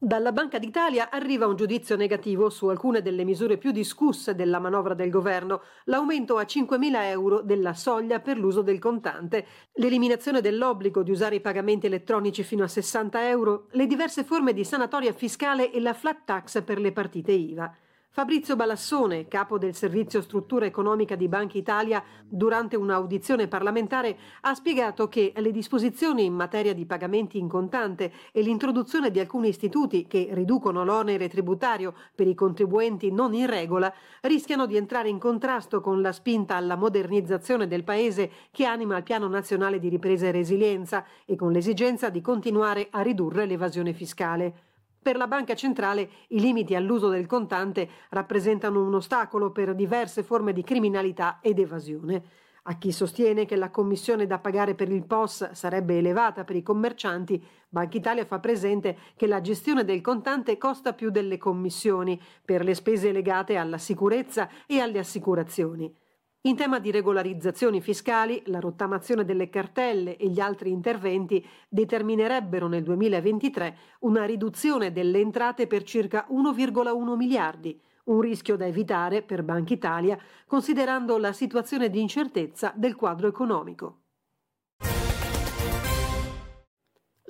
Dalla Banca d'Italia arriva un giudizio negativo su alcune delle misure più discusse della manovra del governo, l'aumento a 5.000 euro della soglia per l'uso del contante, l'eliminazione dell'obbligo di usare i pagamenti elettronici fino a 60 euro, le diverse forme di sanatoria fiscale e la flat tax per le partite IVA. Fabrizio Balassone, capo del servizio struttura economica di Banca Italia, durante un'audizione parlamentare ha spiegato che le disposizioni in materia di pagamenti in contante e l'introduzione di alcuni istituti che riducono l'onere tributario per i contribuenti non in regola rischiano di entrare in contrasto con la spinta alla modernizzazione del Paese che anima il Piano Nazionale di Ripresa e Resilienza e con l'esigenza di continuare a ridurre l'evasione fiscale. Per la banca centrale i limiti all'uso del contante rappresentano un ostacolo per diverse forme di criminalità ed evasione. A chi sostiene che la commissione da pagare per il POS sarebbe elevata per i commercianti, Banca Italia fa presente che la gestione del contante costa più delle commissioni per le spese legate alla sicurezza e alle assicurazioni. In tema di regolarizzazioni fiscali, la rottamazione delle cartelle e gli altri interventi determinerebbero nel 2023 una riduzione delle entrate per circa 1,1 miliardi, un rischio da evitare per Banca Italia considerando la situazione di incertezza del quadro economico.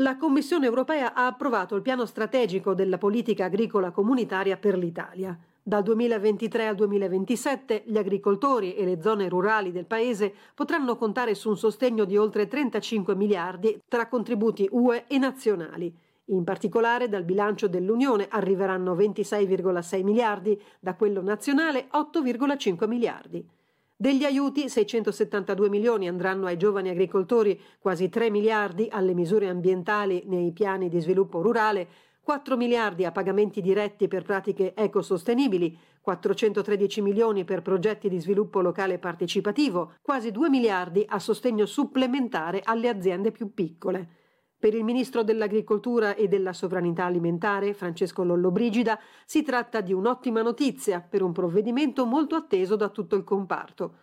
La Commissione europea ha approvato il piano strategico della politica agricola comunitaria per l'Italia. Dal 2023 al 2027 gli agricoltori e le zone rurali del Paese potranno contare su un sostegno di oltre 35 miliardi tra contributi UE e nazionali. In particolare dal bilancio dell'Unione arriveranno 26,6 miliardi, da quello nazionale 8,5 miliardi. Degli aiuti 672 milioni andranno ai giovani agricoltori, quasi 3 miliardi alle misure ambientali nei piani di sviluppo rurale, 4 miliardi a pagamenti diretti per pratiche ecosostenibili, 413 milioni per progetti di sviluppo locale partecipativo, quasi 2 miliardi a sostegno supplementare alle aziende più piccole. Per il ministro dell'Agricoltura e della Sovranità Alimentare, Francesco Lollobrigida, si tratta di un'ottima notizia per un provvedimento molto atteso da tutto il comparto.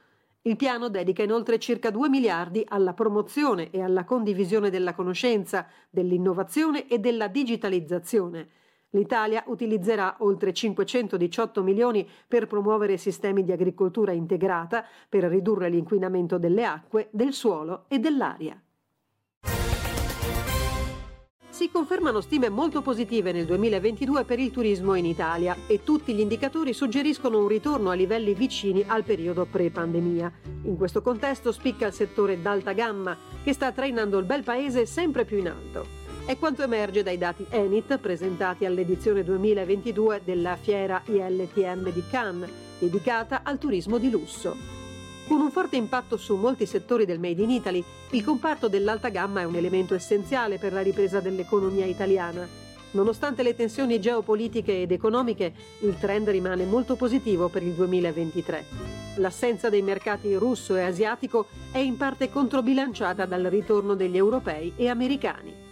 Il piano dedica inoltre circa 2 miliardi alla promozione e alla condivisione della conoscenza, dell'innovazione e della digitalizzazione. L'Italia utilizzerà oltre 518 milioni per promuovere sistemi di agricoltura integrata, per ridurre l'inquinamento delle acque, del suolo e dell'aria. Si confermano stime molto positive nel 2022 per il turismo in Italia e tutti gli indicatori suggeriscono un ritorno a livelli vicini al periodo pre-pandemia. In questo contesto spicca il settore d'alta gamma che sta trainando il bel paese sempre più in alto. È quanto emerge dai dati Enit presentati all'edizione 2022 della fiera ILTM di Cannes, dedicata al turismo di lusso. Con un forte impatto su molti settori del Made in Italy, il comparto dell'alta gamma è un elemento essenziale per la ripresa dell'economia italiana. Nonostante le tensioni geopolitiche ed economiche, il trend rimane molto positivo per il 2023. L'assenza dei mercati russo e asiatico è in parte controbilanciata dal ritorno degli europei e americani.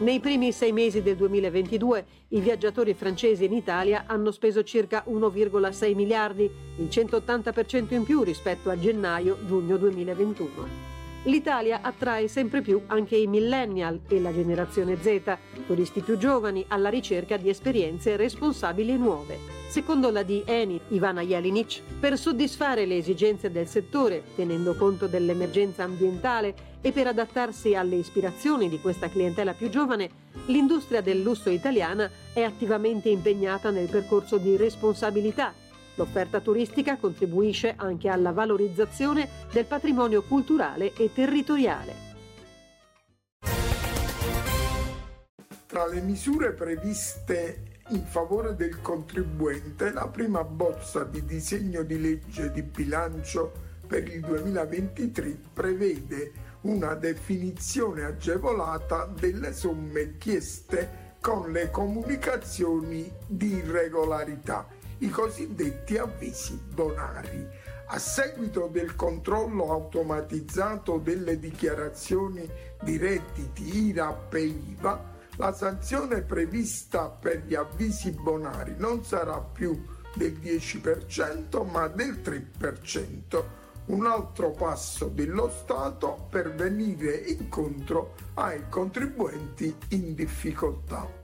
Nei primi sei mesi del 2022 i viaggiatori francesi in Italia hanno speso circa 1,6 miliardi, il 180% in più rispetto a gennaio-giugno 2021. L'Italia attrae sempre più anche i millennial e la generazione Z, turisti più giovani alla ricerca di esperienze responsabili e nuove. Secondo la di Eni, Ivana Jelinic, per soddisfare le esigenze del settore, tenendo conto dell'emergenza ambientale e per adattarsi alle ispirazioni di questa clientela più giovane, l'industria del lusso italiana è attivamente impegnata nel percorso di responsabilità. L'offerta turistica contribuisce anche alla valorizzazione del patrimonio culturale e territoriale. Tra le misure previste in favore del contribuente, la prima bozza di disegno di legge di bilancio per il 2023 prevede una definizione agevolata delle somme chieste con le comunicazioni di irregolarità, i cosiddetti avvisi bonari. A seguito del controllo automatizzato delle dichiarazioni di redditi IRAP e IVA, la sanzione prevista per gli avvisi bonari non sarà più del 10% ma del 3%, un altro passo dello Stato per venire incontro ai contribuenti in difficoltà.